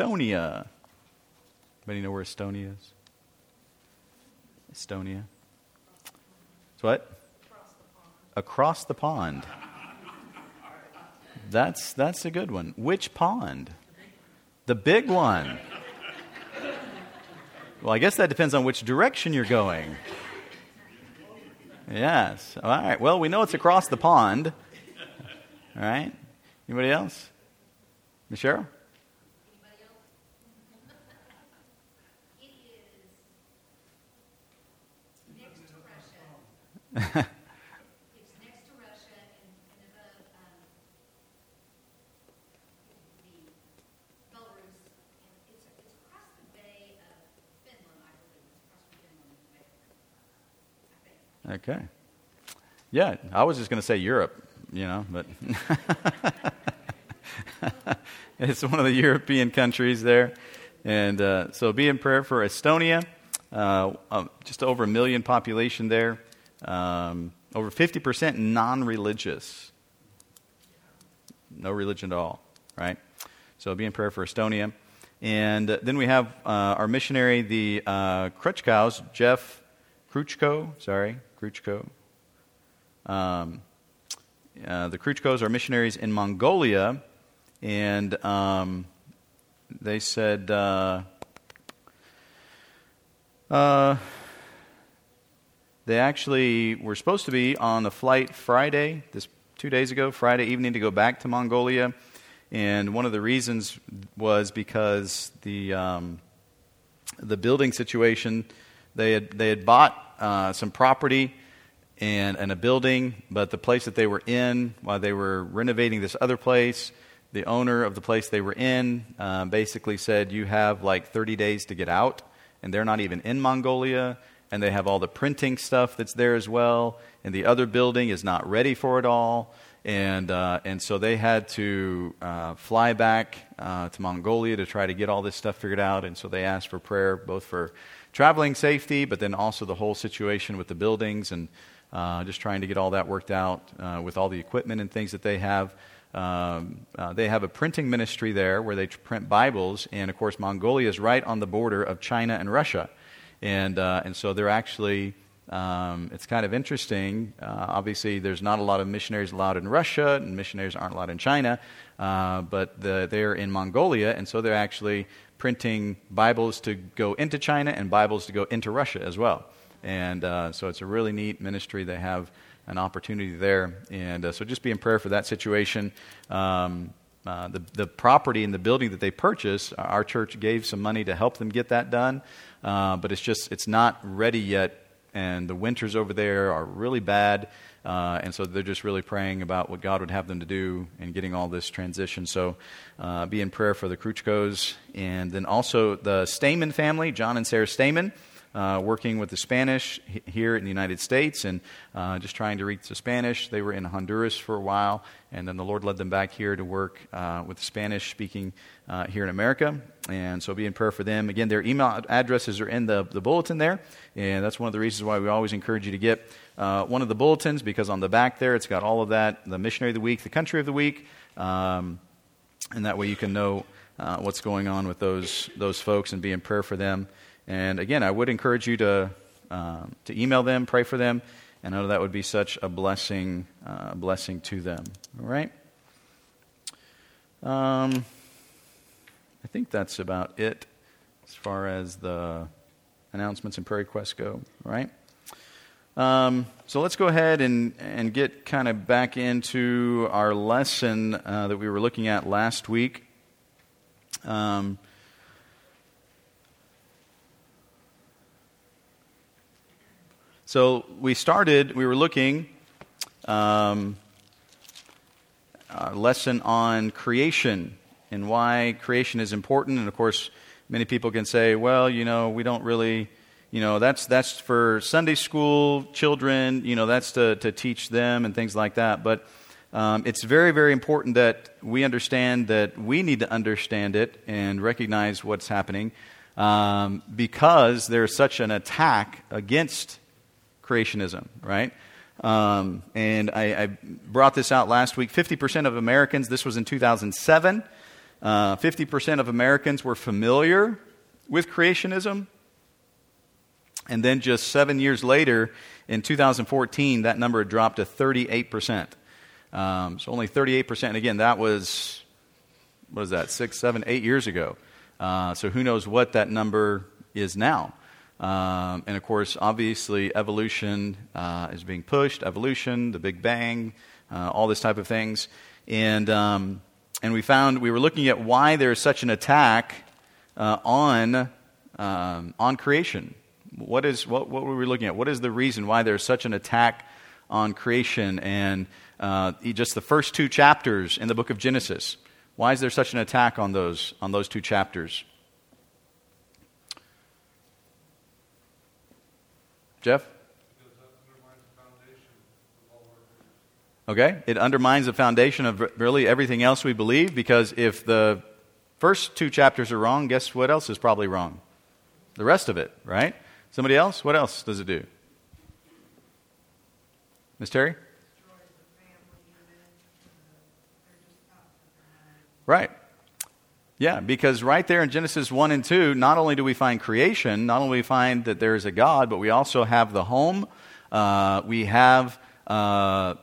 Estonia. Anybody know where Estonia is? Estonia. It's what? Across the pond. That's, that's a good one. Which pond? The big one. Well, I guess that depends on which direction you're going. Yes. All right. Well, we know it's across the pond. All right. Anybody else? Michelle? it's next to Russia and kind of a, um, the Belarus, and it's, it's across the bay of Finland, I believe. It's across from Finland, I think. Okay. Yeah, I was just going to say Europe, you know, but it's one of the European countries there. And uh, so be in prayer for Estonia, uh, uh, just over a million population there, um, over 50% non religious. No religion at all, right? So be in prayer for Estonia. And then we have uh, our missionary, the uh, Jeff Kruchko, sorry, Kruchko. Um, uh, the Kruchkos are missionaries in Mongolia, and um, they said uh, uh, they actually were supposed to be on a flight Friday, this two days ago, Friday evening, to go back to Mongolia, and one of the reasons was because the um, the building situation they had they had bought uh, some property and, and a building, but the place that they were in while they were renovating this other place, the owner of the place they were in uh, basically said, You have like 30 days to get out, and they're not even in Mongolia, and they have all the printing stuff that's there as well, and the other building is not ready for it all. And, uh, and so they had to uh, fly back uh, to Mongolia to try to get all this stuff figured out. And so they asked for prayer, both for traveling safety, but then also the whole situation with the buildings and uh, just trying to get all that worked out uh, with all the equipment and things that they have. Um, uh, they have a printing ministry there where they print Bibles, and of course, Mongolia is right on the border of China and Russia. And, uh, and so they're actually, um, it's kind of interesting. Uh, obviously, there's not a lot of missionaries allowed in Russia, and missionaries aren't allowed in China, uh, but the, they're in Mongolia, and so they're actually printing Bibles to go into China and Bibles to go into Russia as well. And uh, so it's a really neat ministry. They have an opportunity there. And uh, so just be in prayer for that situation. Um, uh, the, the property and the building that they purchased, our church gave some money to help them get that done. Uh, but it's just, it's not ready yet. And the winters over there are really bad. Uh, and so they're just really praying about what God would have them to do and getting all this transition. So uh, be in prayer for the Kruchkos. And then also the Stamen family, John and Sarah Stamen uh, working with the Spanish here in the United States and uh, just trying to reach the Spanish. They were in Honduras for a while, and then the Lord led them back here to work uh, with the Spanish speaking uh, here in America. And so be in prayer for them. Again, their email addresses are in the, the bulletin there, and that's one of the reasons why we always encourage you to get uh, one of the bulletins because on the back there it's got all of that the missionary of the week, the country of the week, um, and that way you can know. Uh, what's going on with those those folks and be in prayer for them. And again, I would encourage you to, uh, to email them, pray for them, and I know that would be such a blessing, uh, blessing to them. All right? Um, I think that's about it as far as the announcements and prayer requests go. Right? Um, so let's go ahead and, and get kind of back into our lesson uh, that we were looking at last week. Um, So we started, we were looking um, a lesson on creation and why creation is important. And of course, many people can say, well, you know, we don't really, you know, that's, that's for Sunday school children, you know, that's to, to teach them and things like that. But um, it's very, very important that we understand that we need to understand it and recognize what's happening um, because there's such an attack against creationism, right? Um, and I, I, brought this out last week. 50% of Americans, this was in 2007, Uh, 50% of Americans were familiar with creationism. And then just seven years later, in 2014, that number had dropped to 38%. Um, so only 38%. And again, that was, what is that, six, seven, eight years ago. Uh, so who knows what that number is now. Um, and of course, obviously, evolution uh, is being pushed, evolution, the Big Bang, uh, all this type of things. And, um, and we found we were looking at why there's such an attack uh, on, um, on creation. What, is, what, what were we looking at? What is the reason why there's such an attack on creation? And uh, just the first two chapters in the book of Genesis. Why is there such an attack on those, on those two chapters? Jeff? Okay? It undermines the foundation of really everything else we believe because if the first two chapters are wrong, guess what else is probably wrong? The rest of it, right? Somebody else? What else does it do? Miss Terry? Right. Yeah, because right there in Genesis 1 and 2, not only do we find creation, not only we find that there is a God, but we also have the home. Uh, we have, uh,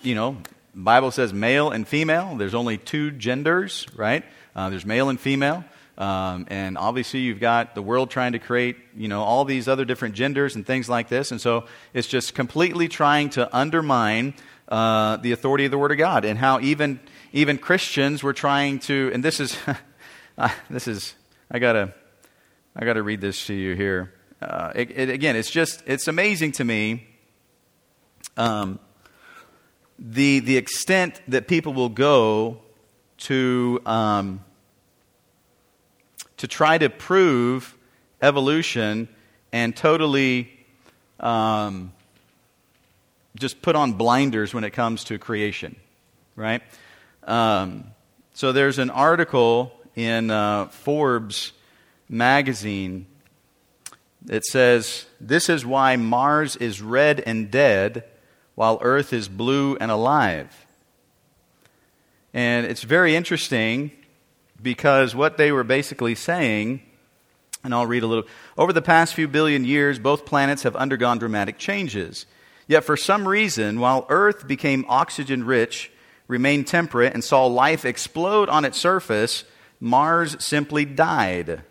you know, Bible says male and female. There's only two genders, right? Uh, there's male and female. Um, and obviously, you've got the world trying to create, you know, all these other different genders and things like this. And so it's just completely trying to undermine uh, the authority of the Word of God and how even even Christians were trying to, and this is, uh, this is, I gotta, I gotta read this to you here. Uh, it, it, again, it's just, it's amazing to me um, the, the extent that people will go to, um, to try to prove evolution and totally um, just put on blinders when it comes to creation, right? Um, so there's an article in uh, Forbes magazine that says, This is why Mars is red and dead while Earth is blue and alive. And it's very interesting because what they were basically saying, and I'll read a little. Over the past few billion years, both planets have undergone dramatic changes. Yet for some reason, while Earth became oxygen rich remained temperate and saw life explode on its surface, Mars simply died.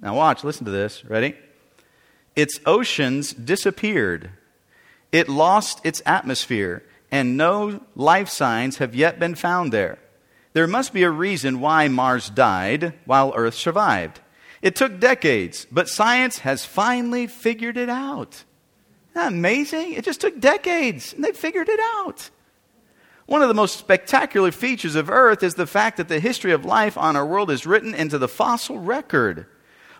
Now, watch, listen to this. Ready? Its oceans disappeared. It lost its atmosphere, and no life signs have yet been found there. There must be a reason why Mars died while Earth survived. It took decades, but science has finally figured it out. Isn't that amazing? It just took decades, and they figured it out. One of the most spectacular features of Earth is the fact that the history of life on our world is written into the fossil record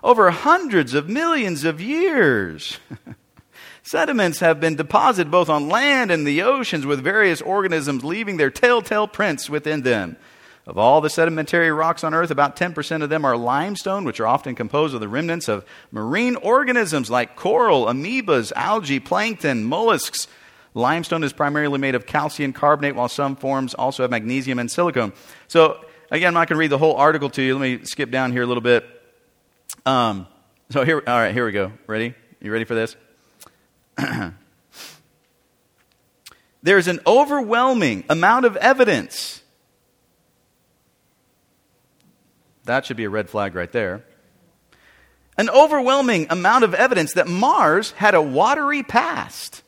over hundreds of millions of years. Sediments have been deposited both on land and the oceans with various organisms leaving their telltale prints within them. Of all the sedimentary rocks on Earth, about 10% of them are limestone, which are often composed of the remnants of marine organisms like coral, amoebas, algae, plankton, mollusks, Limestone is primarily made of calcium carbonate, while some forms also have magnesium and silicon. So, again, I'm not going to read the whole article to you. Let me skip down here a little bit. Um, so, here, all right, here we go. Ready? You ready for this? There's an overwhelming amount of evidence. That should be a red flag right there. An overwhelming amount of evidence that Mars had a watery past.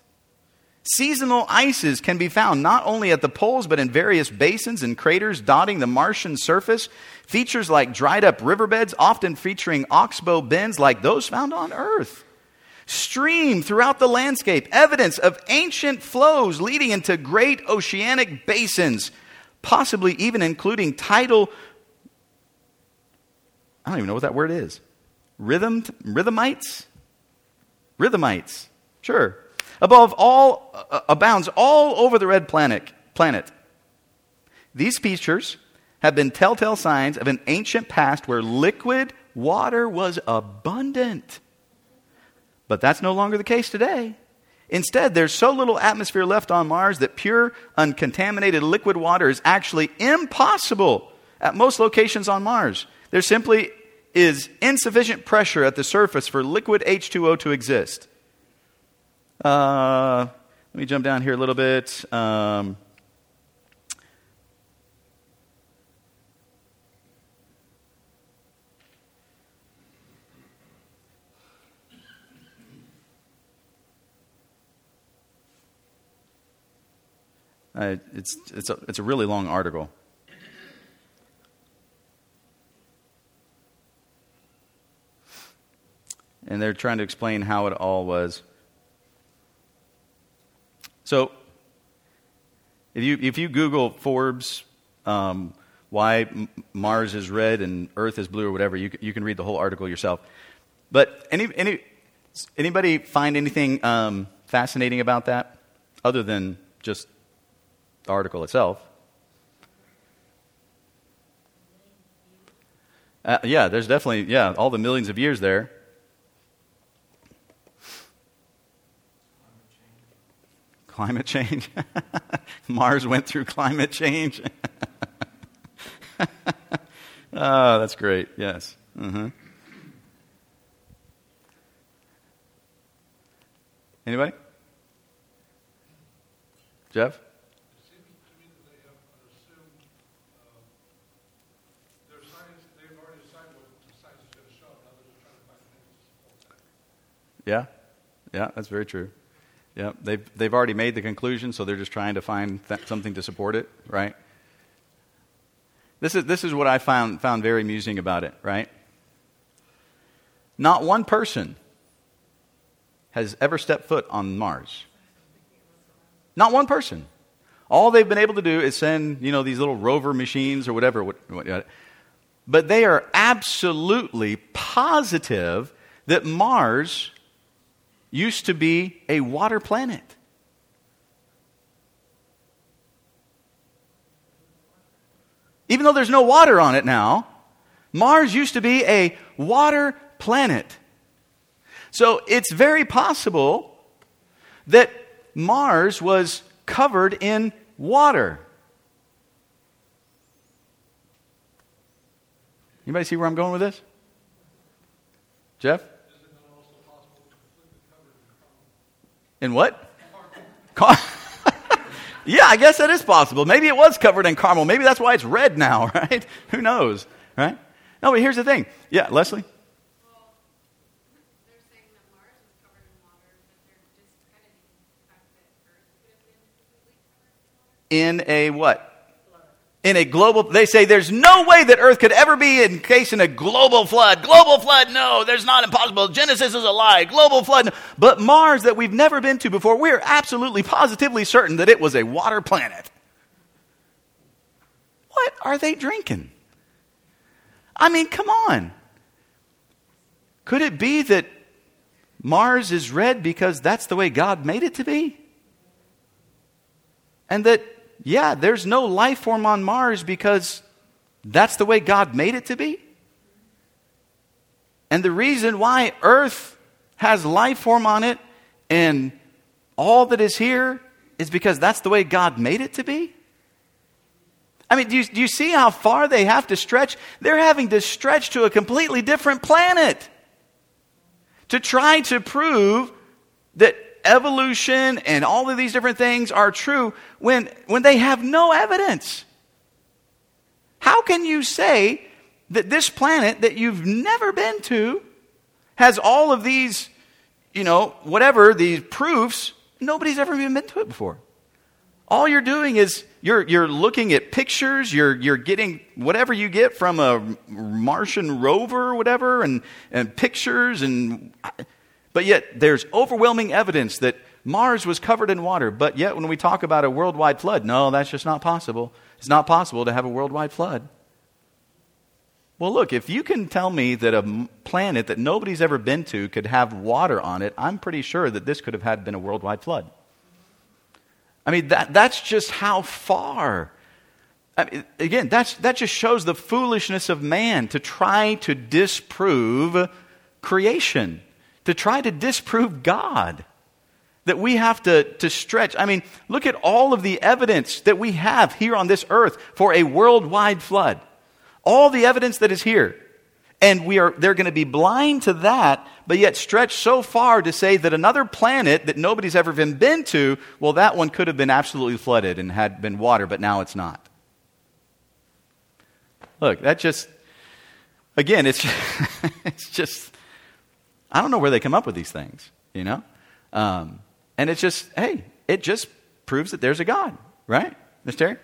Seasonal ices can be found not only at the poles, but in various basins and craters dotting the Martian surface. Features like dried up riverbeds, often featuring oxbow bends like those found on Earth. Stream throughout the landscape, evidence of ancient flows leading into great oceanic basins, possibly even including tidal. I don't even know what that word is. Rhythm, rhythmites? Rhythmites. Sure above all uh, abounds all over the red planet, planet. These features have been telltale signs of an ancient past where liquid water was abundant. But that's no longer the case today. Instead, there's so little atmosphere left on Mars that pure, uncontaminated liquid water is actually impossible at most locations on Mars. There simply is insufficient pressure at the surface for liquid H2O to exist. Uh, let me jump down here a little bit. Um, it's, it's, a, it's a really long article. And they're trying to explain how it all was. So, if you, if you Google Forbes, um, why Mars is red and Earth is blue or whatever, you, you can read the whole article yourself. But any, any, anybody find anything um, fascinating about that other than just the article itself. Uh, yeah, there's definitely, yeah, all the millions of years there. Climate change. Mars went through climate change. oh, that's great. Yes. Mm-hmm. Anybody? Jeff? Yeah, yeah, that's very true. Yeah, they've, they've already made the conclusion, so they're just trying to find th- something to support it, right? This is, this is what I found, found very amusing about it, right? Not one person has ever stepped foot on Mars. Not one person. All they've been able to do is send, you know, these little rover machines or whatever. But they are absolutely positive that Mars used to be a water planet. Even though there's no water on it now, Mars used to be a water planet. So it's very possible that Mars was covered in water. Anybody see where I'm going with this? Jeff? In what? Car- yeah, I guess that is possible. Maybe it was covered in caramel. Maybe that's why it's red now, right? Who knows, right? No, but here's the thing. Yeah, Leslie? in a what? In a global, they say there's no way that earth could ever be encased in a global flood. Global flood, no, there's not impossible. Genesis is a lie. Global flood, no. But Mars that we've never been to before, we're absolutely positively certain that it was a water planet. What are they drinking? I mean, come on. Could it be that Mars is red because that's the way God made it to be? And that yeah, there's no life form on Mars because that's the way God made it to be. And the reason why Earth has life form on it and all that is here is because that's the way God made it to be. I mean, do you, do you see how far they have to stretch? They're having to stretch to a completely different planet to try to prove that evolution and all of these different things are true when, when they have no evidence. How can you say that this planet that you've never been to has all of these, you know, whatever, these proofs? Nobody's ever even been to it before. All you're doing is you're, you're looking at pictures, you're, you're getting whatever you get from a Martian rover or whatever, and, and pictures and but yet, there's overwhelming evidence that Mars was covered in water. But yet, when we talk about a worldwide flood, no, that's just not possible. It's not possible to have a worldwide flood. Well, look, if you can tell me that a planet that nobody's ever been to could have water on it, I'm pretty sure that this could have had been a worldwide flood. I mean, that, that's just how far. I mean, again, that's, that just shows the foolishness of man to try to disprove creation to try to disprove God. That we have to, to stretch. I mean, look at all of the evidence that we have here on this earth for a worldwide flood. All the evidence that is here. And we are, they're going to be blind to that, but yet stretch so far to say that another planet that nobody's ever even been to, well, that one could have been absolutely flooded and had been water, but now it's not. Look, that just, again, it's, it's just, I don't know where they come up with these things, you know? Um, and it's just, hey, it just proves that there's a God, right? Miss Terry?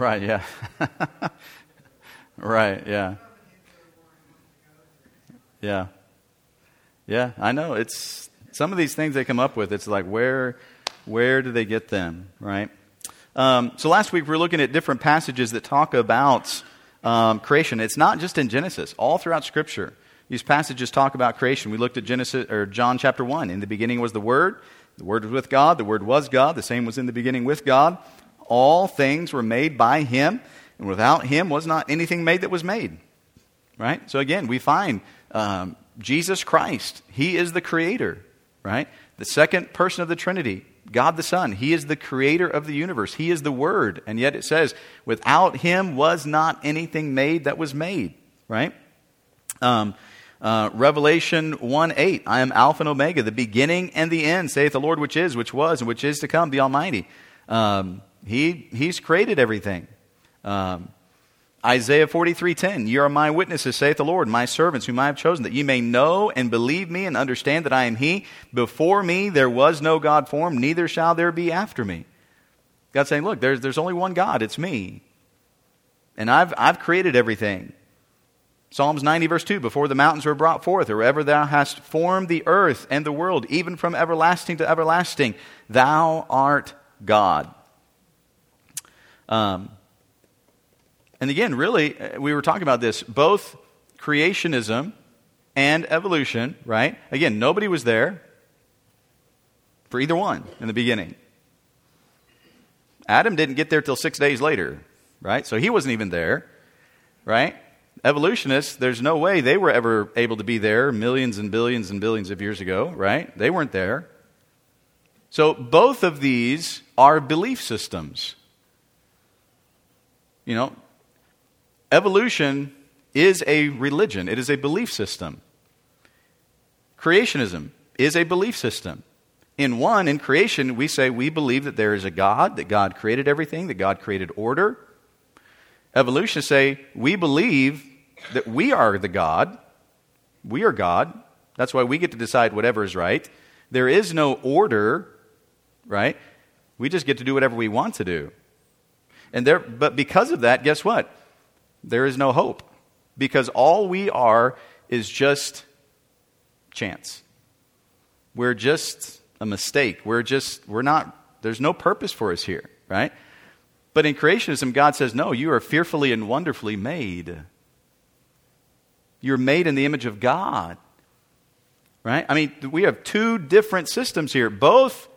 Right, yeah. right, yeah. Yeah. Yeah, I know. It's some of these things they come up with, it's like where where do they get them, right? Um, so last week we were looking at different passages that talk about um, creation. It's not just in Genesis, all throughout Scripture. These passages talk about creation. We looked at Genesis or John chapter 1. In the beginning was the Word. The Word was with God. The Word was God. The same was in the beginning with God all things were made by him, and without him was not anything made that was made. Right? So again, we find um, Jesus Christ. He is the creator, right? The second person of the Trinity, God the Son. He is the creator of the universe. He is the Word. And yet it says, without him was not anything made that was made, right? Um, uh, Revelation 1 8, I am Alpha and Omega, the beginning and the end, saith the Lord, which is, which was, and which is to come, the Almighty. Um, he, he's created everything. Um, Isaiah 43:10 You are my witnesses saith the Lord my servants whom I have chosen that ye may know and believe me and understand that I am he. Before me there was no god formed neither shall there be after me. God's saying look there's, there's only one God it's me. And I've, I've created everything. Psalms 90 verse 2 before the mountains were brought forth or ever thou hast formed the earth and the world even from everlasting to everlasting thou art God um, and again, really, uh, we were talking about this both creationism and evolution, right? Again, nobody was there for either one in the beginning. Adam didn't get there till six days later, right? So he wasn't even there, right? Evolutionists, there's no way they were ever able to be there millions and billions and billions of years ago, right? They weren't there. So both of these are belief systems. You know, evolution is a religion, it is a belief system. Creationism is a belief system. In one, in creation, we say we believe that there is a God, that God created everything, that God created order. Evolutionists say we believe that we are the God. We are God. That's why we get to decide whatever is right. There is no order, right? We just get to do whatever we want to do. And there, but because of that, guess what? There is no hope. Because all we are is just chance. We're just a mistake. We're just, we're not, there's no purpose for us here, right? But in creationism, God says, no, you are fearfully and wonderfully made. You're made in the image of God. Right? I mean, we have two different systems here. Both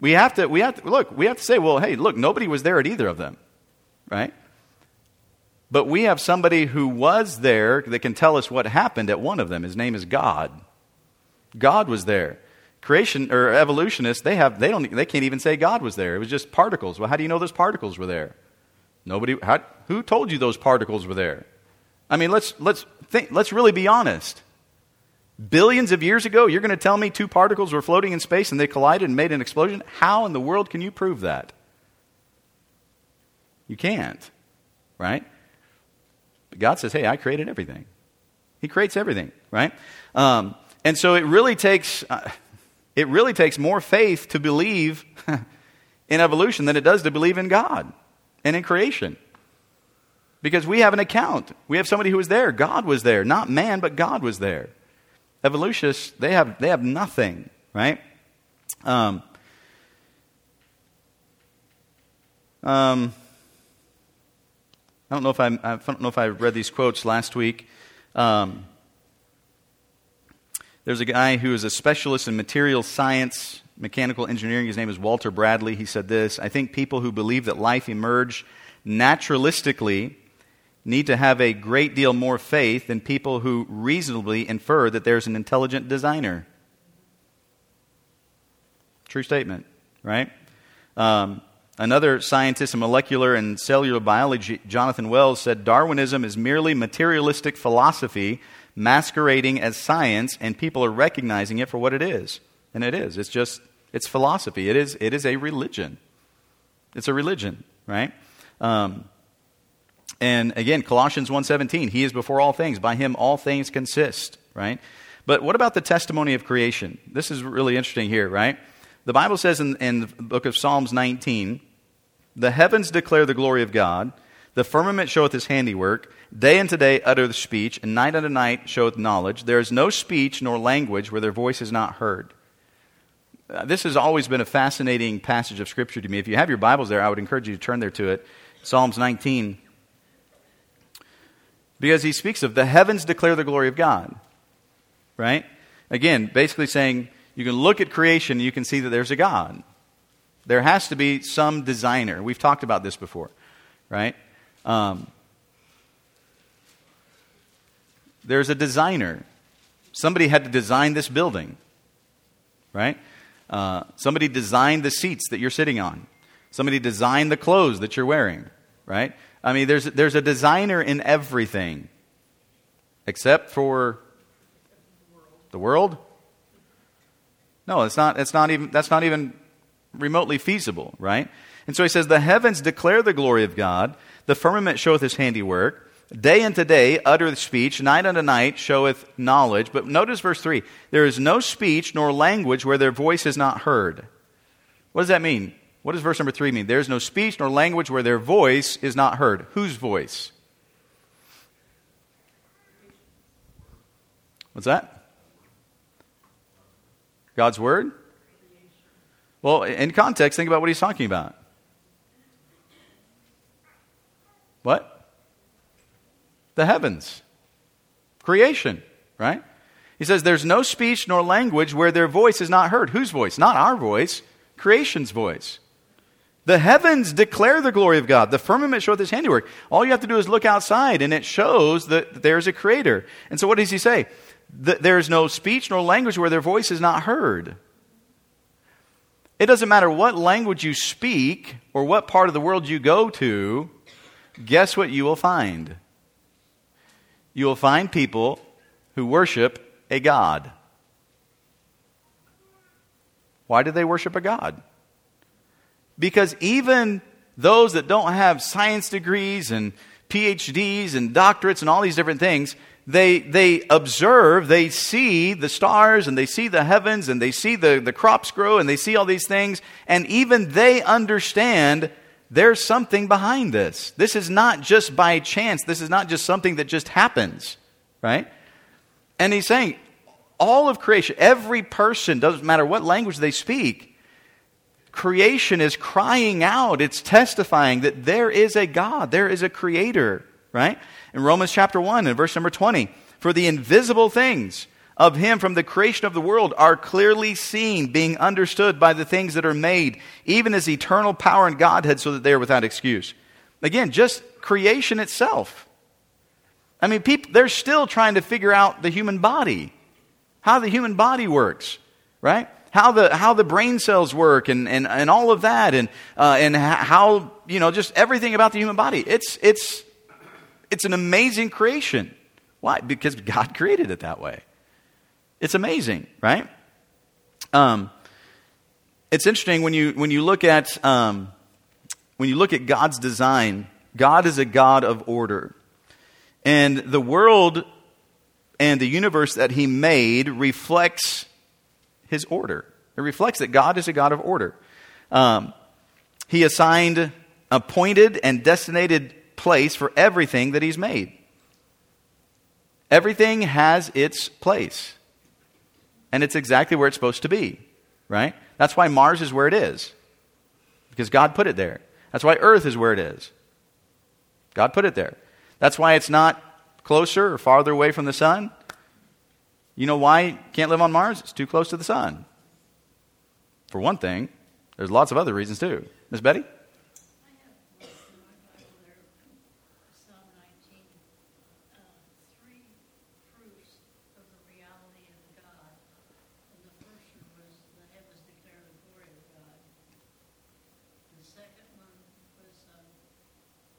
we have to, we have to, look, we have to say, well, hey, look, nobody was there at either of them, right? But we have somebody who was there that can tell us what happened at one of them. His name is God. God was there. Creation or evolutionists, they have they don't they can't even say God was there. It was just particles. Well, how do you know those particles were there? Nobody how, who told you those particles were there? I mean, let's let's think, let's really be honest. Billions of years ago, you're going to tell me two particles were floating in space and they collided and made an explosion? How in the world can you prove that? You can't, right? But God says, hey, I created everything. He creates everything, right? Um, and so it really takes. Uh, it really takes more faith to believe in evolution than it does to believe in God and in creation. Because we have an account. We have somebody who was there. God was there. Not man, but God was there evolutionists, they have, they have nothing, right? Um, um, I don't know if I, I don't know if I read these quotes last week. Um, There's a guy who is a specialist in material science, mechanical engineering. His name is Walter Bradley. He said this I think people who believe that life emerged naturalistically need to have a great deal more faith than people who reasonably infer that there's an intelligent designer. True statement, right? Um, another scientist in molecular and cellular biology, Jonathan Wells, said Darwinism is merely materialistic philosophy masquerading as science, and people are recognizing it for what it is. And it is. It's just, it's philosophy. It is, it is a religion. It's a religion, right? Um, and again, Colossians 1.17, He is before all things. By Him all things consist, right? But what about the testimony of creation? This is really interesting here, right? The Bible says in, in the book of Psalms 19, the heavens declare the glory of God, the firmament showeth his handiwork, day unto day uttereth speech, and night unto night showeth knowledge. There is no speech nor language where their voice is not heard. Uh, this has always been a fascinating passage of Scripture to me. If you have your Bibles there, I would encourage you to turn there to it. Psalms 19. Because he speaks of the heavens declare the glory of God. Right? Again, basically saying you can look at creation you can see that there's a God. There has to be some designer. We've talked about this before, right? Um, there's a designer. Somebody had to design this building, right? Uh, somebody designed the seats that you're sitting on. Somebody designed the clothes that you're wearing, right? I mean, there's, there's a designer in everything, except for the world. No, it's not, it's not even, that's not even remotely feasible, right? And so he says, The heavens declare the glory of God, the firmament showeth his handiwork. Day unto day uttereth speech, night unto night showeth knowledge. But notice verse 3 there is no speech nor language where their voice is not heard. What does that mean? What does verse number 3 mean? There is no speech nor language where their voice is not heard. Whose voice? What's that? God's Word? Well, in context, think about what he's talking about. What? The heavens. Creation, right? He says, There's no speech nor language where their voice is not heard. Whose voice? Not our voice, creation's voice. The heavens declare the glory of God. The firmament showeth his handiwork. All you have to do is look outside, and it shows that there's a creator. And so, what does he say? there is no speech nor language where their voice is not heard. It doesn't matter what language you speak or what part of the world you go to, guess what you will find? You will find people who worship a God. Why do they worship a God? Because even those that don't have science degrees and PhDs and doctorates and all these different things, they, they observe, they see the stars and they see the heavens and they see the, the crops grow and they see all these things, and even they understand there's something behind this. This is not just by chance, this is not just something that just happens, right? And he's saying, all of creation, every person, doesn't matter what language they speak, creation is crying out, it's testifying that there is a God, there is a creator, right? In Romans chapter 1 and verse number 20, for the invisible things of him from the creation of the world are clearly seen, being understood by the things that are made, even as eternal power and Godhead, so that they are without excuse. Again, just creation itself. I mean, people, they're still trying to figure out the human body, how the human body works, right? How the, how the brain cells work and, and, and all of that, and, uh, and how, you know, just everything about the human body. It's, it's, it's an amazing creation. Why? Because God created it that way. It's amazing, right? Um, it's interesting when you when you look at um, when you look at God's design. God is a God of order, and the world and the universe that He made reflects His order. It reflects that God is a God of order. Um, he assigned, appointed, and designated place for everything that He's made. Everything has its place. And it's exactly where it's supposed to be, right? That's why Mars is where it is, because God put it there. That's why Earth is where it is. God put it there. That's why it's not closer or farther away from the sun. You know why you can't live on Mars? It's too close to the sun. For one thing, there's lots of other reasons too. Miss Betty? I have in my Bible there, Psalm 19, uh, three proofs of the reality of God. And the first one was the heavens declare the glory of God. The second one was um,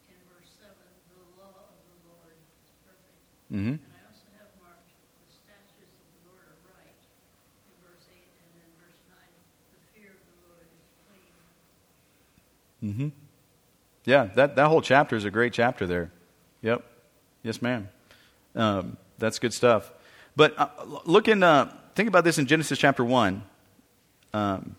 in verse 7, the law of the Lord is perfect. Mm-hmm. And I also have marked the statutes of the Lord are right in verse 8, and then verse 9, the fear of the Lord is clean. Mm-hmm. Yeah, that, that whole chapter is a great chapter there. Yep. Yes, ma'am. Um, that's good stuff. But uh, look in, uh, think about this in Genesis chapter 1. Um,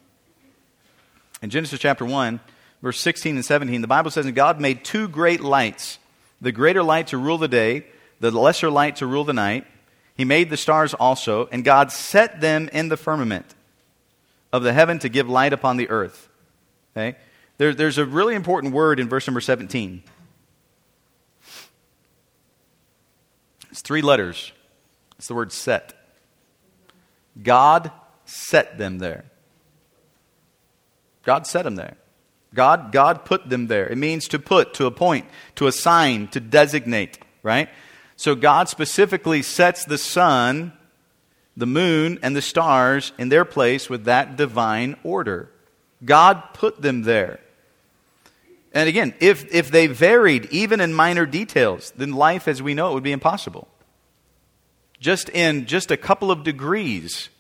in Genesis chapter 1, verse 16 and 17, the Bible says, And God made two great lights, the greater light to rule the day, the lesser light to rule the night. He made the stars also, and God set them in the firmament of the heaven to give light upon the earth. Okay? There, there's a really important word in verse number 17. It's three letters. It's the word set. God set them there. God set them there. God, God put them there. It means to put, to appoint, to assign, to designate, right? So God specifically sets the sun, the moon, and the stars in their place with that divine order. God put them there. And again, if, if they varied even in minor details, then life as we know it would be impossible. Just in just a couple of degrees.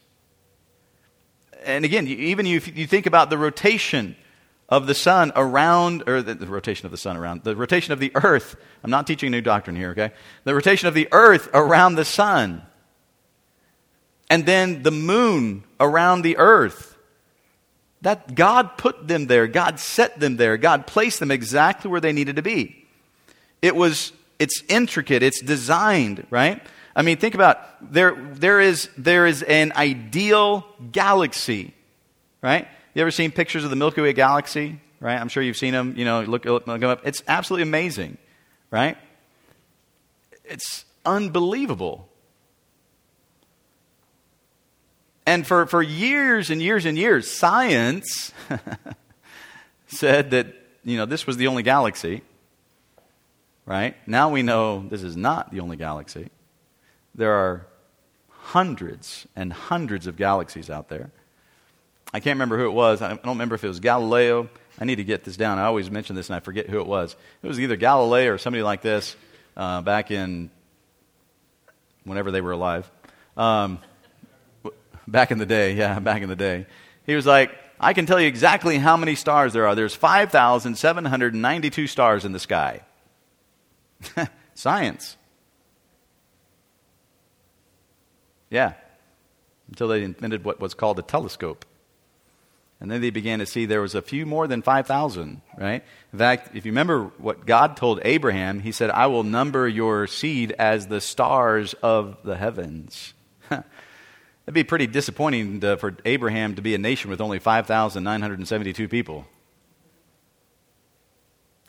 And again, even if you think about the rotation of the sun around, or the, the, rotation of the sun around, the rotation of the earth. I'm not teaching a new doctrine here, okay? The rotation of the earth around the sun. And then the moon around the earth. That God put them there. God set them there. God placed them exactly where they needed to be. It was, it's intricate. It's designed, right? I mean, think about, there, there is, there is an ideal galaxy, right? You ever seen pictures of the Milky Way galaxy? Right? I'm sure you've seen them. You know, look, look, look up. It's absolutely amazing, right? It's unbelievable. And for, for years and years and years, science said that, you know, this was the only galaxy. Right? Now we know this is not the only galaxy. There are hundreds and hundreds of galaxies out there. I can't remember who it was. I don't remember if it was Galileo. I need to get this down. I always mention this and I forget who it was. It was either Galileo or somebody like this uh, back in whenever they were alive. Um, back in the day, yeah, back in the day. He was like, I can tell you exactly how many stars there are. There's 5,792 stars in the sky. Science. Yeah. Until they invented what was called a telescope. And then they began to see there was a few more than 5,000, right? In fact, if you remember what God told Abraham, he said, I will number your seed as the stars of the heavens. That'd be pretty disappointing to, for Abraham to be a nation with only 5,972 people.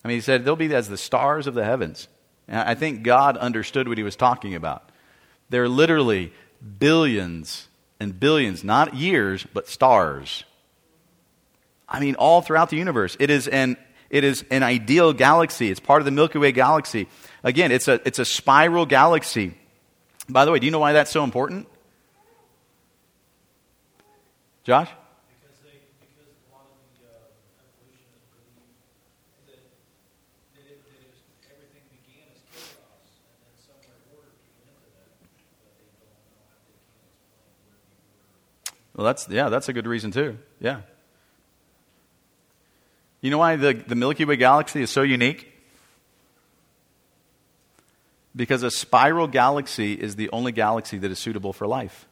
I mean, he said, they'll be as the stars of the heavens. And I think God understood what he was talking about. They're literally billions and billions, not years, but stars I mean, all throughout the universe. It is an, it is an ideal galaxy. It's part of the Milky Way galaxy. Again, it's a, it's a spiral galaxy. By the way, do you know why that's so important? Josh? Because, they, because a lot of the uh, evolutionists believe that, that, it, that it was, everything began as chaos and then somewhere order came into that, but they don't know how they can't explain where the order. Well, that's, yeah, that's a good reason too. Yeah. You know why the, the Milky Way galaxy is so unique? Because a spiral galaxy is the only galaxy that is suitable for life.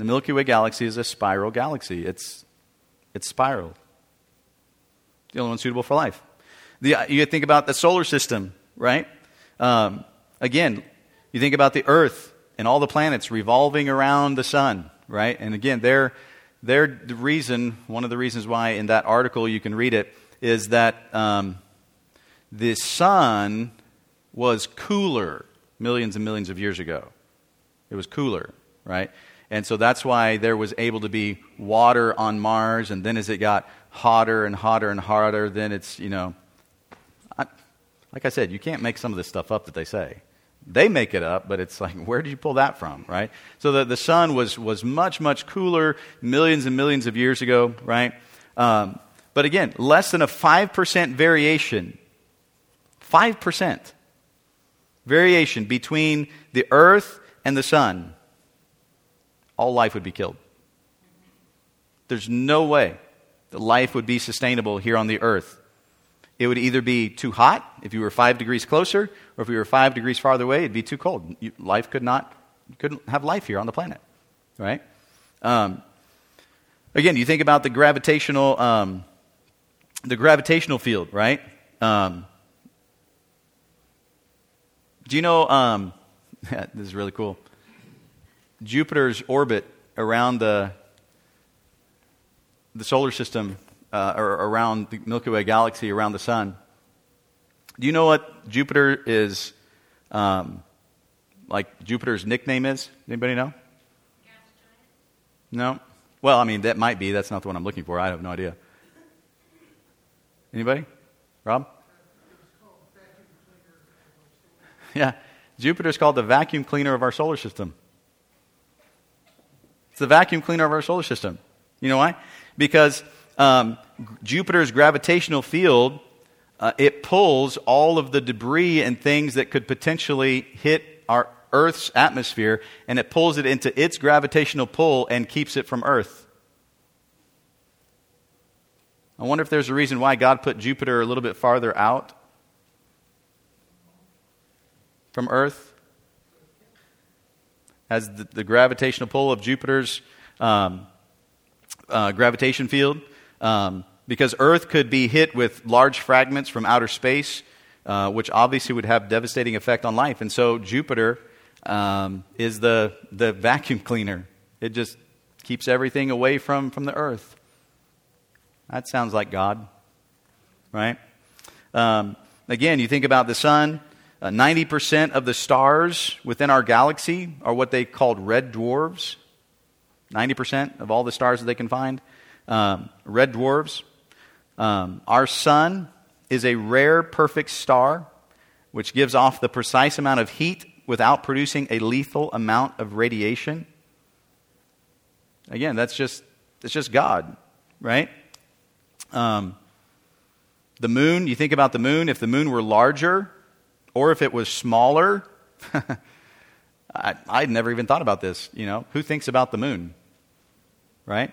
The Milky Way galaxy is a spiral galaxy. It's, it's spiral. The only one suitable for life. The, you think about the solar system, right? Um, again, you think about the Earth and all the planets revolving around the sun, right? And again, their the reason, one of the reasons why in that article you can read it, is that um, the sun was cooler millions and millions of years ago. It was cooler, right? And so that's why there was able to be water on Mars, and then as it got hotter and hotter and hotter, then it's, you know, I, like I said, you can't make some of this stuff up that they say. They make it up, but it's like, where did you pull that from, right? So the, the sun was, was much, much cooler millions and millions of years ago, right? Um, but again, less than a 5% variation. 5% variation between the earth and the sun. All life would be killed. There's no way that life would be sustainable here on the earth. It would either be too hot if you were five degrees closer, or if you were five degrees farther away, it'd be too cold. You, life could not, couldn't have life here on the planet, right? Um, again, you think about the gravitational, um, the gravitational field, right? Um, do you know? Um, this is really cool. Jupiter's orbit around the the solar system uh, or around the Milky Way galaxy, around the sun. Do you know what Jupiter is, um, like Jupiter's nickname is? Anybody know? No? Well, I mean, that might be. That's not the one I'm looking for. I have no idea. Anybody? Rob? Yeah. Jupiter's called the vacuum cleaner of our solar system. The vacuum cleaner of our solar system. You know why? Because um, Jupiter's gravitational field uh, it pulls all of the debris and things that could potentially hit our Earth's atmosphere, and it pulls it into its gravitational pull and keeps it from Earth. I wonder if there's a reason why God put Jupiter a little bit farther out from Earth. As the, the gravitational pull of Jupiter's um, uh, gravitation field. Um, because Earth could be hit with large fragments from outer space, uh, which obviously would have devastating effect on life. And so Jupiter um, is the, the vacuum cleaner. It just keeps everything away from, from the Earth. That sounds like God, right? Um, again, you think about the sun. Uh, 90% of the stars within our galaxy are what they called red dwarfs. 90% of all the stars that they can find, um, red dwarfs. Um, our sun is a rare, perfect star which gives off the precise amount of heat without producing a lethal amount of radiation. Again, that's just, that's just God, right? Um, the moon, you think about the moon, if the moon were larger or if it was smaller, I, I'd never even thought about this. You know, who thinks about the moon, right?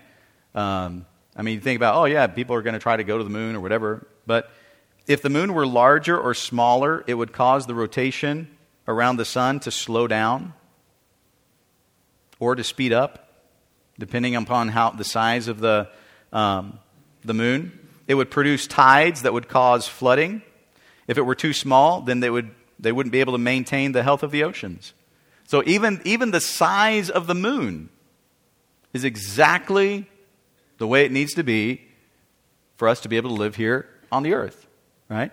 Um, I mean, you think about, oh, yeah, people are going to try to go to the moon or whatever. But if the moon were larger or smaller, it would cause the rotation around the sun to slow down or to speed up, depending upon how the size of the, um, the moon. It would produce tides that would cause flooding. If it were too small, then they, would, they wouldn't be able to maintain the health of the oceans. So even, even the size of the moon is exactly the way it needs to be for us to be able to live here on the earth, right?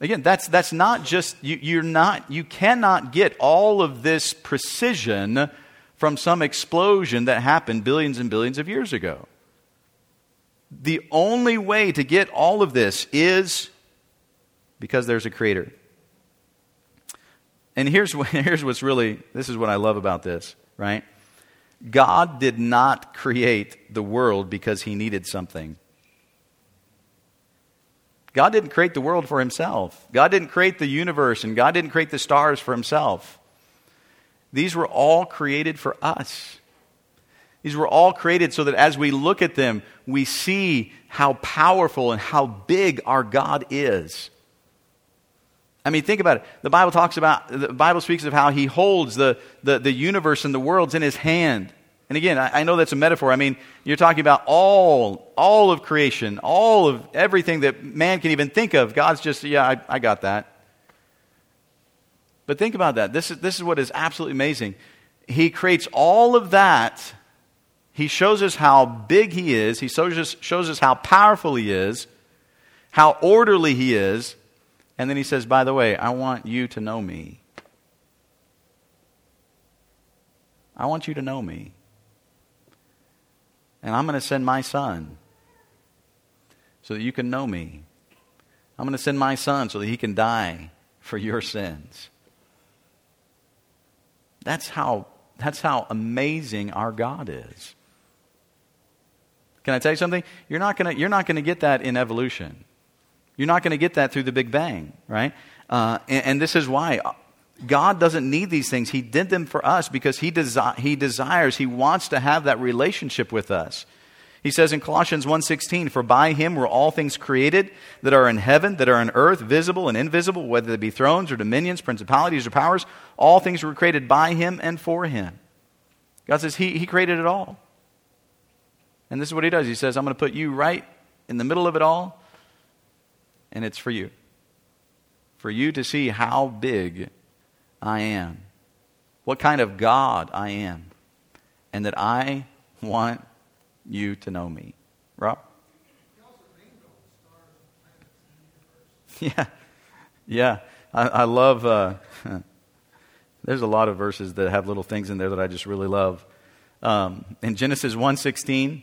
Again, that's, that's not just, you, you're not, you cannot get all of this precision from some explosion that happened billions and billions of years ago. The only way to get all of this is because there's a creator. And here's, here's what's really, this is what I love about this, right? God did not create the world because he needed something. God didn't create the world for himself. God didn't create the universe, and God didn't create the stars for himself. These were all created for us. These were all created so that as we look at them, we see how powerful and how big our God is. I mean, think about it. The Bible talks about, the Bible speaks of how he holds the, the, the universe and the worlds in his hand. And again, I, I know that's a metaphor. I mean, you're talking about all, all of creation, all of everything that man can even think of. God's just, yeah, I, I got that. But think about that. This is, this is what is absolutely amazing. He creates all of that. He shows us how big he is. He shows us, shows us how powerful he is, how orderly he is. And then he says, by the way, I want you to know me. I want you to know me. And I'm going to send my son so that you can know me. I'm going to send my son so that he can die for your sins. That's how, that's how amazing our God is. Can I tell you something? You're not going you're not going to get that in evolution. You're not going to get that through the Big Bang, right? Uh, and, and, this is why God doesn't need these things. He did them for us because he, desi- he desires, He wants to have that relationship with us. He says in Colossians 1:16, "For by him were all things created that are in heaven, that are in earth, visible and invisible, whether they be thrones or dominions, principalities or powers, all things were created by him and for him." God says he, he created it all. And this is what he does. He says, I'm going to put you right in the middle of it all, and it's for you. For you to see how big I am, what kind of God I am, and that I want you to know me. Rob? Yeah, yeah. I, I love. Uh, there's a lot of verses that have little things in there that I just really love. Um, in Genesis 1:16,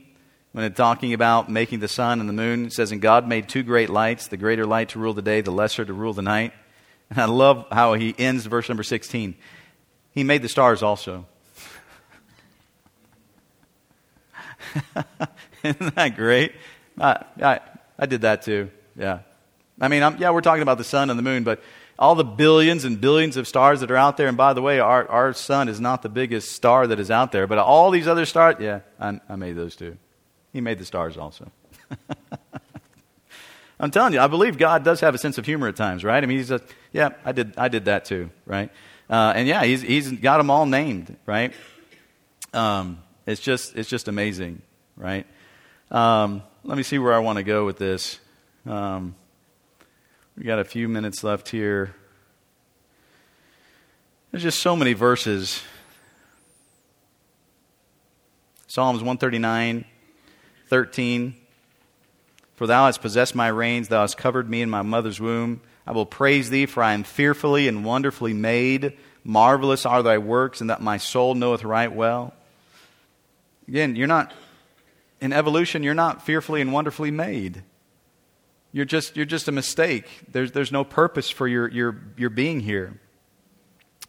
when it's talking about making the sun and the moon, it says, "And God made two great lights: the greater light to rule the day, the lesser to rule the night." And I love how he ends verse number 16. He made the stars also. Isn't that great? I, I, I did that too. Yeah. I mean, I'm, yeah, we're talking about the sun and the moon, but all the billions and billions of stars that are out there, and by the way, our, our sun is not the biggest star that is out there, but all these other stars, yeah, I, I made those too. He made the stars also. I'm telling you, I believe God does have a sense of humor at times, right? I mean, he's a, yeah, I did, I did that too, right? Uh, and yeah, he's, he's got them all named, right? Um, it's just, it's just amazing, right? Um, let me see where I want to go with this. Um, we got a few minutes left here. There's just so many verses. Psalms 139, 13. For thou hast possessed my reins, thou hast covered me in my mother's womb. I will praise thee, for I am fearfully and wonderfully made. Marvelous are thy works, and that my soul knoweth right well. Again, you're not, in evolution, you're not fearfully and wonderfully made. You're just, you're just a mistake. There's, there's no purpose for your, your, your being here.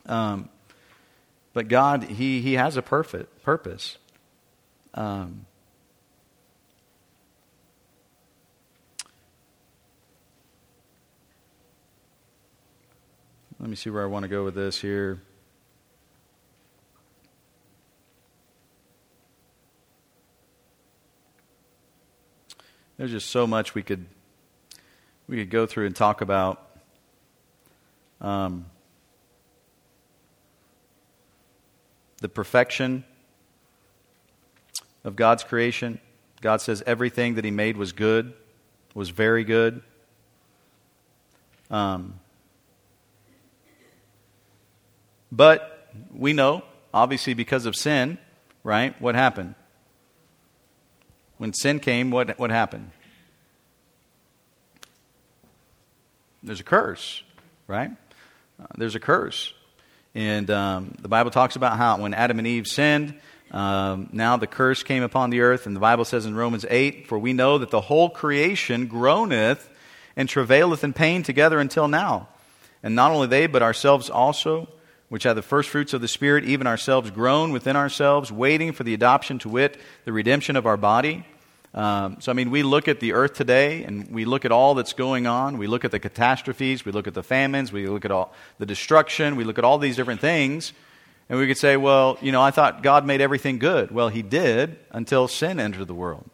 Um, but God, He, he has a perfect purpose. Um, let me see where I want to go with this here. There's just so much we could we could go through and talk about. Um, the perfection of God's creation. God says everything that He made was good, was very good. Um, but we know, obviously, because of sin, right? What happened? When sin came, what, what happened? There's a curse, right? Uh, there's a curse. And um, the Bible talks about how when Adam and Eve sinned, um, now the curse came upon the earth. And the Bible says in Romans 8, For we know that the whole creation groaneth and travaileth in pain together until now. And not only they, but ourselves also, which have the first fruits of the Spirit, even ourselves groan within ourselves, waiting for the adoption to wit, the redemption of our body. Um, so, I mean, we look at the earth today and we look at all that's going on. We look at the catastrophes, we look at the famines, we look at all the destruction, we look at all these different things. And we could say, well, you know, I thought God made everything good. Well, He did until sin entered the world.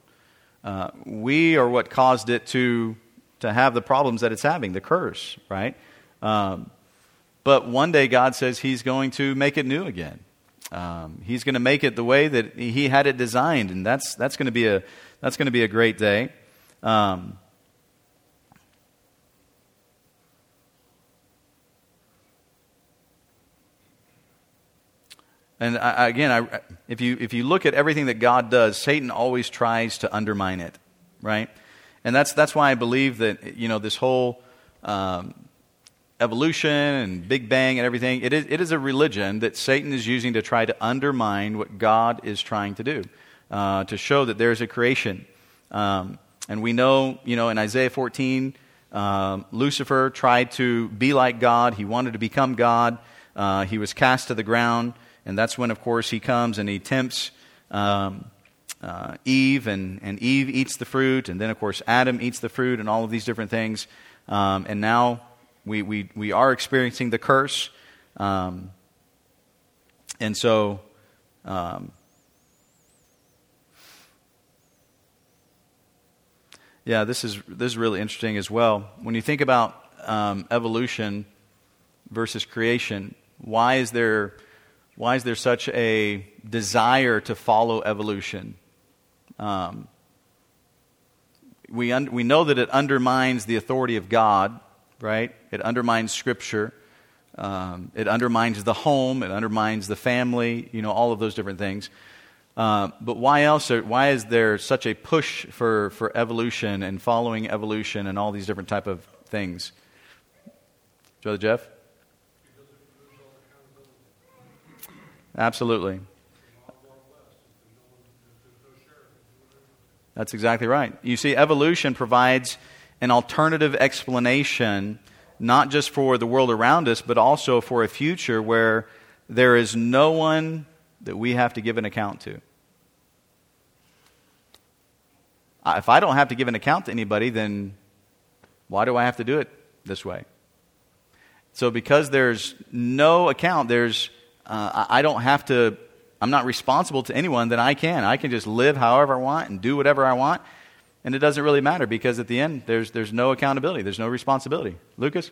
Uh, we are what caused it to, to have the problems that it's having, the curse, right? Um, but one day God says He's going to make it new again. Um, he's going to make it the way that He had it designed, and that's, that's going to be a, that's going to be a great day. Um, And again, I, if, you, if you look at everything that God does, Satan always tries to undermine it, right? And that's, that's why I believe that, you know, this whole um, evolution and Big Bang and everything. It is, it is a religion that Satan is using to try to undermine what God is trying to do, uh, to show that there's a creation. Um, and we know, you know, in Isaiah 14, um, Lucifer tried to be like God. He wanted to become God. Uh, he was cast to the ground. And that's when, of course, he comes and he tempts um, uh, Eve, and, and Eve eats the fruit. And then, of course, Adam eats the fruit and all of these different things. Um, and now we, we, we are experiencing the curse. Um, and so, um, yeah, this is, this is really interesting as well. When you think about um, evolution versus creation, why is, there, why is there such a desire to follow evolution? Um, we, un- we know that it undermines the authority of God, right? It undermines Scripture. Um, it undermines the home. It undermines the family. You know, all of those different things. Uh, but why else? Are, why is there such a push for, for evolution and following evolution and all these different type of things? Brother Jeff. Absolutely. That's exactly right. You see, evolution provides an alternative explanation, not just for the world around us, but also for a future where there is no one that we have to give an account to. If I don't have to give an account to anybody, then why do I have to do it this way? So, because there's no account, there's uh, I don't have to I'm not responsible to anyone, then I can. I can just live however I want and do whatever I want. And it doesn't really matter because at the end, there's, there's no accountability, there's no responsibility. Lucas?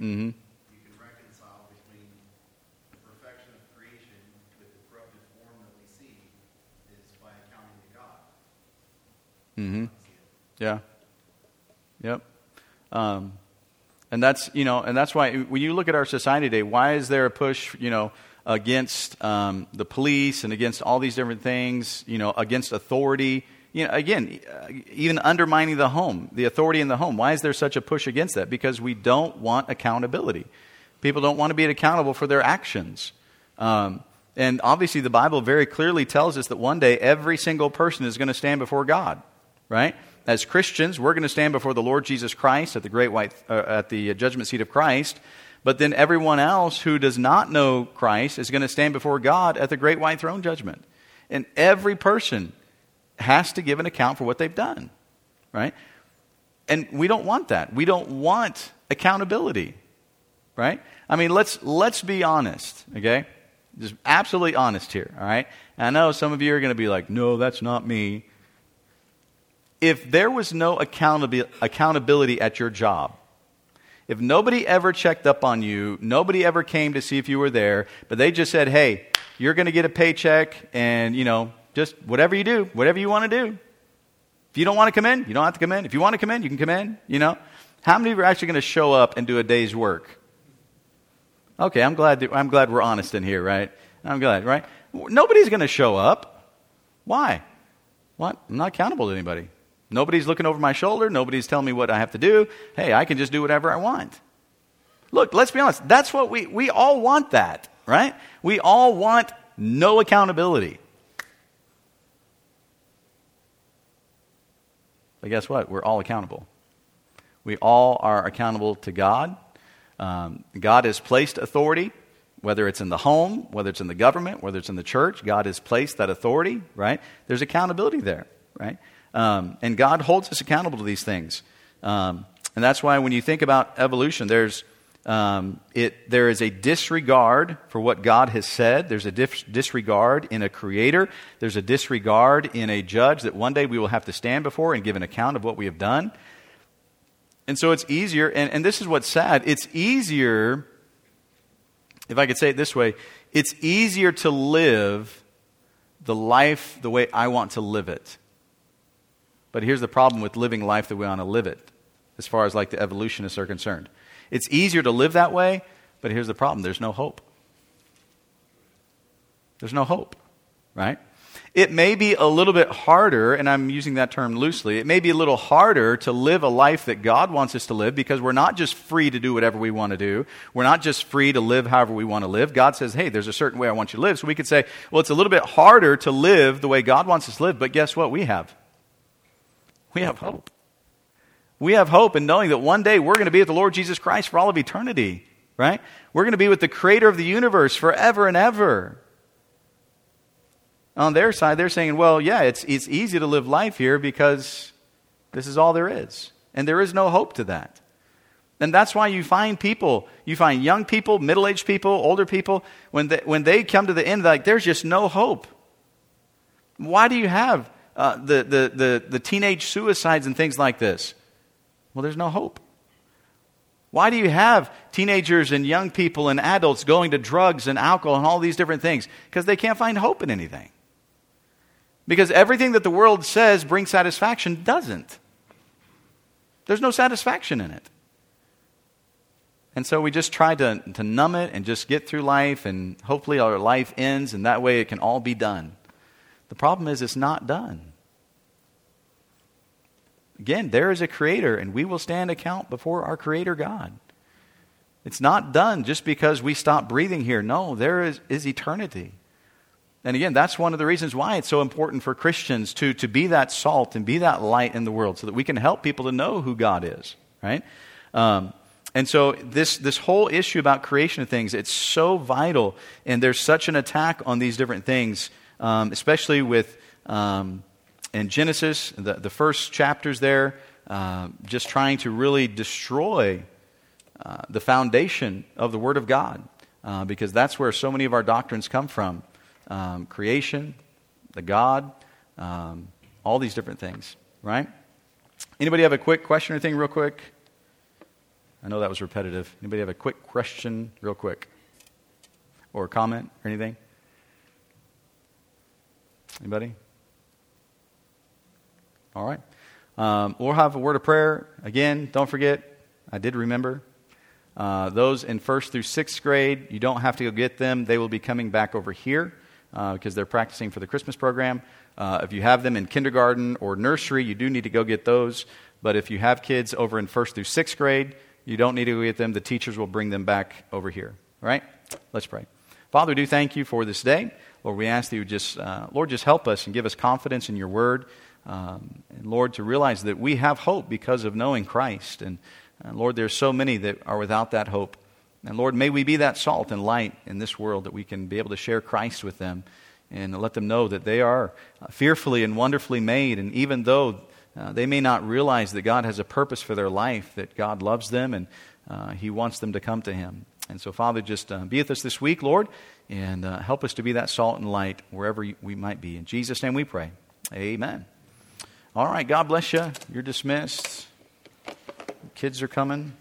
For Mm-hmm. Yeah. Yep. Um, and that's you know, and that's why when you look at our society today, why is there a push, you know, against um, the police and against all these different things, you know, against authority? You know, again, even undermining the home, the authority in the home. Why is there such a push against that? Because we don't want accountability. People don't want to be accountable for their actions. Um, and obviously, the Bible very clearly tells us that one day every single person is going to stand before God, right? As Christians, we're going to stand before the Lord Jesus Christ at the great white, uh, at the judgment seat of Christ. But then everyone else who does not know Christ is going to stand before God at the great white throne judgment. And every person has to give an account for what they've done, right? And we don't want that. We don't want accountability, right? I mean, let's let's be honest, okay? Just absolutely honest here, all right? And I know some of you are going to be like, "No, that's not me." If there was no accountability, at your job, if nobody ever checked up on you, nobody ever came to see if you were there, but they just said, "Hey, you're going to get a paycheck and, you know, just whatever you do, whatever you want to do. If you don't want to come in, you don't have to come in. If you want to come in, you can come in, you know. How many of you are actually going to show up and do a day's work? Okay, I'm glad, that, I'm glad we're honest in here, right? I'm glad, right? Nobody's going to show up. Why? What? I'm not accountable to anybody. Nobody's looking over my shoulder. Nobody's telling me what I have to do. Hey, I can just do whatever I want. Look, let's be honest. That's what we, we all want that, right? We all want no accountability. But guess what? We're all accountable. We all are accountable to God. Um, God has placed authority, whether it's in the home, whether it's in the government, whether it's in the church. God has placed that authority, right? There's accountability there, right? Um, and God holds us accountable to these things. Um, and that's why when you think about evolution, there's um, it, there is a disregard for what God has said. There's a dis- disregard in a creator. There's a disregard in a judge that one day we will have to stand before and give an account of what we have done. And so it's easier, and, and this is what's sad it's easier, if I could say it this way, it's easier to live the life the way I want to live it. But here's the problem with living life way I want to live it, as far as like the evolutionists are concerned. It's easier to live that way, but here's the problem there's no hope. There's no hope, right? It may be a little bit harder, and I'm using that term loosely, it may be a little harder to live a life that God wants us to live because we're not just free to do whatever we want to do. We're not just free to live however we want to live. God says, hey, there's a certain way I want you to live. So we could say, well, it's a little bit harder to live the way God wants us to live, but guess what? We have. We have hope. We have hope in knowing that one day we're going to be with the Lord Jesus Christ for all of eternity, right? We're going to be with the creator of the universe forever and ever. On their side, they're saying, well, yeah, it's, it's easy to live life here because this is all there is. And there is no hope to that. And that's why you find people, you find young people, middle aged people, older people, when they, when they come to the end, like, there's just no hope. Why do you have uh, the, the, the, the teenage suicides and things like this? Well, there's no hope. Why do you have teenagers and young people and adults going to drugs and alcohol and all these different things? Because they can't find hope in anything. Because everything that the world says brings satisfaction doesn't. There's no satisfaction in it. And so we just try to, to numb it and just get through life, and hopefully our life ends, and that way it can all be done. The problem is, it's not done. Again, there is a creator, and we will stand account before our creator God. It's not done just because we stop breathing here. No, there is, is eternity. And again, that's one of the reasons why it's so important for Christians to, to be that salt and be that light in the world so that we can help people to know who God is, right? Um, and so this, this whole issue about creation of things, it's so vital, and there's such an attack on these different things, um, especially with um, in Genesis, the, the first chapters there, uh, just trying to really destroy uh, the foundation of the Word of God, uh, because that's where so many of our doctrines come from um, creation, the God, um, all these different things, right? Anybody have a quick question or thing, real quick? I know that was repetitive. Anybody have a quick question, real quick? Or a comment or anything? Anybody? All right. Um, we'll have a word of prayer. Again, don't forget, I did remember. Uh, those in first through sixth grade, you don't have to go get them. They will be coming back over here uh, because they're practicing for the Christmas program. Uh, if you have them in kindergarten or nursery, you do need to go get those. But if you have kids over in first through sixth grade, you don't need to go get them. The teachers will bring them back over here. All right? Let's pray. Father, we do thank you for this day. Lord, we ask that you just, uh, Lord, just help us and give us confidence in your word. Um, and Lord, to realize that we have hope because of knowing Christ. And, and Lord, there's so many that are without that hope. And Lord, may we be that salt and light in this world that we can be able to share Christ with them and let them know that they are fearfully and wonderfully made. And even though uh, they may not realize that God has a purpose for their life, that God loves them and uh, He wants them to come to Him. And so, Father, just uh, be with us this week, Lord, and uh, help us to be that salt and light wherever we might be. In Jesus' name we pray. Amen. All right, God bless you. You're dismissed. Kids are coming.